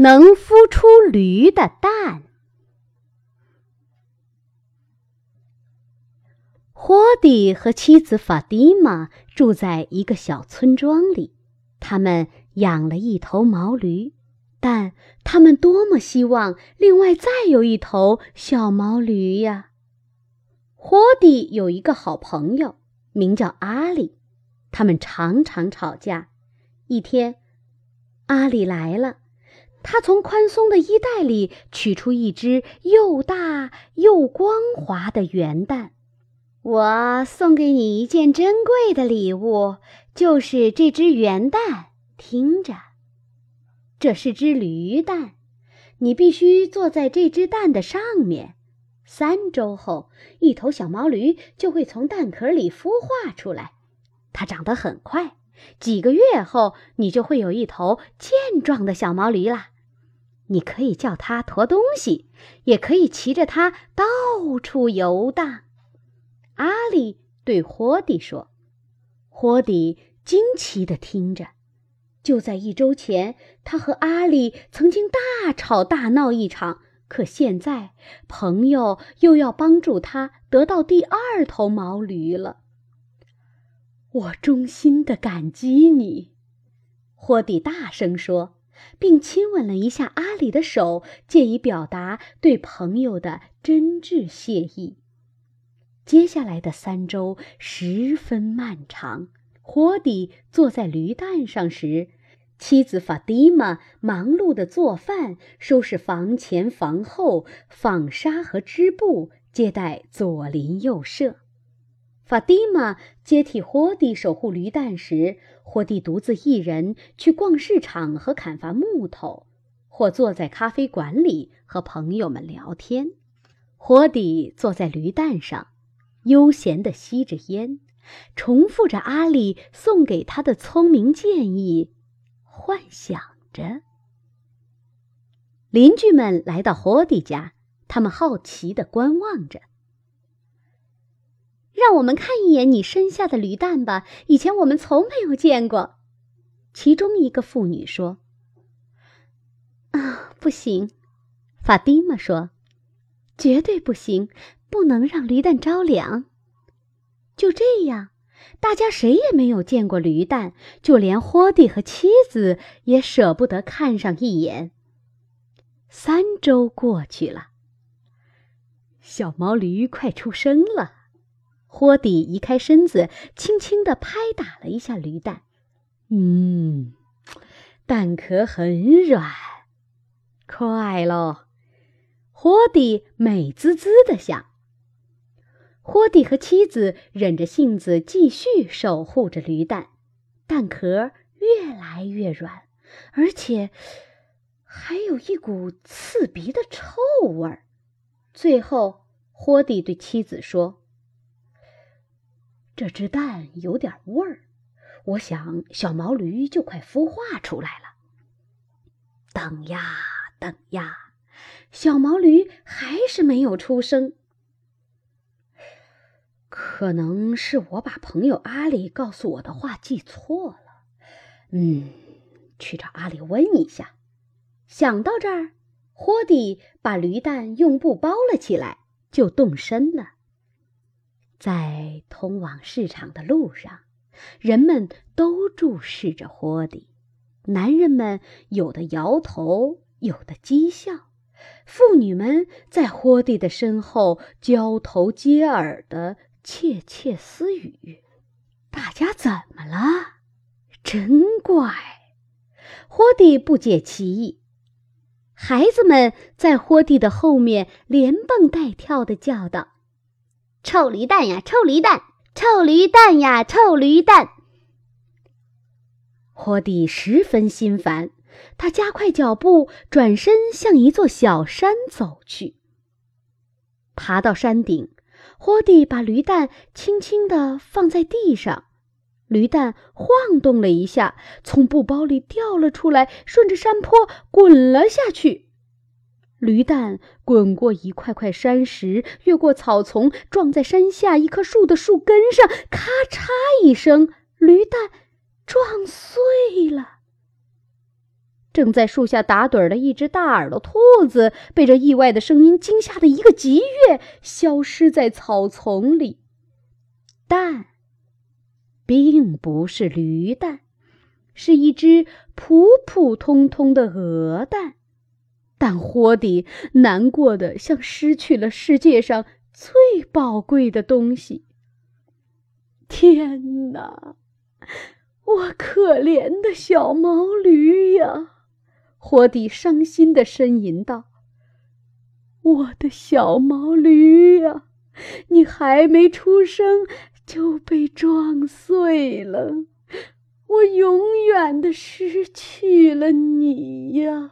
能孵出驴的蛋。霍迪和妻子法蒂玛住在一个小村庄里，他们养了一头毛驴，但他们多么希望另外再有一头小毛驴呀！霍迪有一个好朋友，名叫阿里，他们常常吵架。一天，阿里来了。他从宽松的衣袋里取出一只又大又光滑的圆蛋，我送给你一件珍贵的礼物，就是这只圆蛋。听着，这是只驴蛋，你必须坐在这只蛋的上面。三周后，一头小毛驴就会从蛋壳里孵化出来，它长得很快。几个月后，你就会有一头健壮的小毛驴啦。你可以叫它驮东西，也可以骑着它到处游荡。阿里对霍迪说：“霍迪惊奇地听着。就在一周前，他和阿里曾经大吵大闹一场，可现在朋友又要帮助他得到第二头毛驴了。”我衷心的感激你，霍迪大声说，并亲吻了一下阿里的手，借以表达对朋友的真挚谢意。接下来的三周十分漫长。霍迪坐在驴蛋上时，妻子法蒂玛忙碌的做饭、收拾房前房后、纺纱和织布、接待左邻右舍。法蒂玛接替霍迪守护驴蛋时，霍迪独自一人去逛市场和砍伐木头，或坐在咖啡馆里和朋友们聊天。霍迪坐在驴蛋上，悠闲地吸着烟，重复着阿里送给他的聪明建议，幻想着。邻居们来到霍迪家，他们好奇地观望着。让我们看一眼你身下的驴蛋吧，以前我们从没有见过。其中一个妇女说：“啊，不行。”法蒂玛说：“绝对不行，不能让驴蛋着凉。”就这样，大家谁也没有见过驴蛋，就连霍蒂和妻子也舍不得看上一眼。三周过去了，小毛驴快出生了。霍迪移开身子，轻轻地拍打了一下驴蛋。嗯，蛋壳很软，快喽！霍迪美滋滋地想。霍迪和妻子忍着性子继续守护着驴蛋，蛋壳越来越软，而且还有一股刺鼻的臭味儿。最后，霍迪对妻子说。这只蛋有点味儿，我想小毛驴就快孵化出来了。等呀等呀，小毛驴还是没有出声。可能是我把朋友阿里告诉我的话记错了。嗯，去找阿里问一下。想到这儿，霍迪把驴蛋用布包了起来，就动身了。在通往市场的路上，人们都注视着霍迪。男人们有的摇头，有的讥笑；妇女们在霍迪的身后交头接耳的窃窃私语。大家怎么了？真怪！霍迪不解其意。孩子们在霍迪的后面连蹦带跳的叫道。臭驴蛋呀，臭驴蛋，臭驴蛋呀，臭驴蛋！霍迪十分心烦，他加快脚步，转身向一座小山走去。爬到山顶，霍迪把驴蛋轻轻地放在地上，驴蛋晃动了一下，从布包里掉了出来，顺着山坡滚了下去。驴蛋滚过一块块山石，越过草丛，撞在山下一棵树的树根上，咔嚓一声，驴蛋撞碎了。正在树下打盹的一只大耳朵兔子被这意外的声音惊吓的一个急跃，消失在草丛里。蛋，并不是驴蛋，是一只普普通通的鹅蛋。但霍迪难过的像失去了世界上最宝贵的东西。天哪！我可怜的小毛驴呀！霍迪伤心的呻吟道：“我的小毛驴呀，你还没出生就被撞碎了，我永远的失去了你呀！”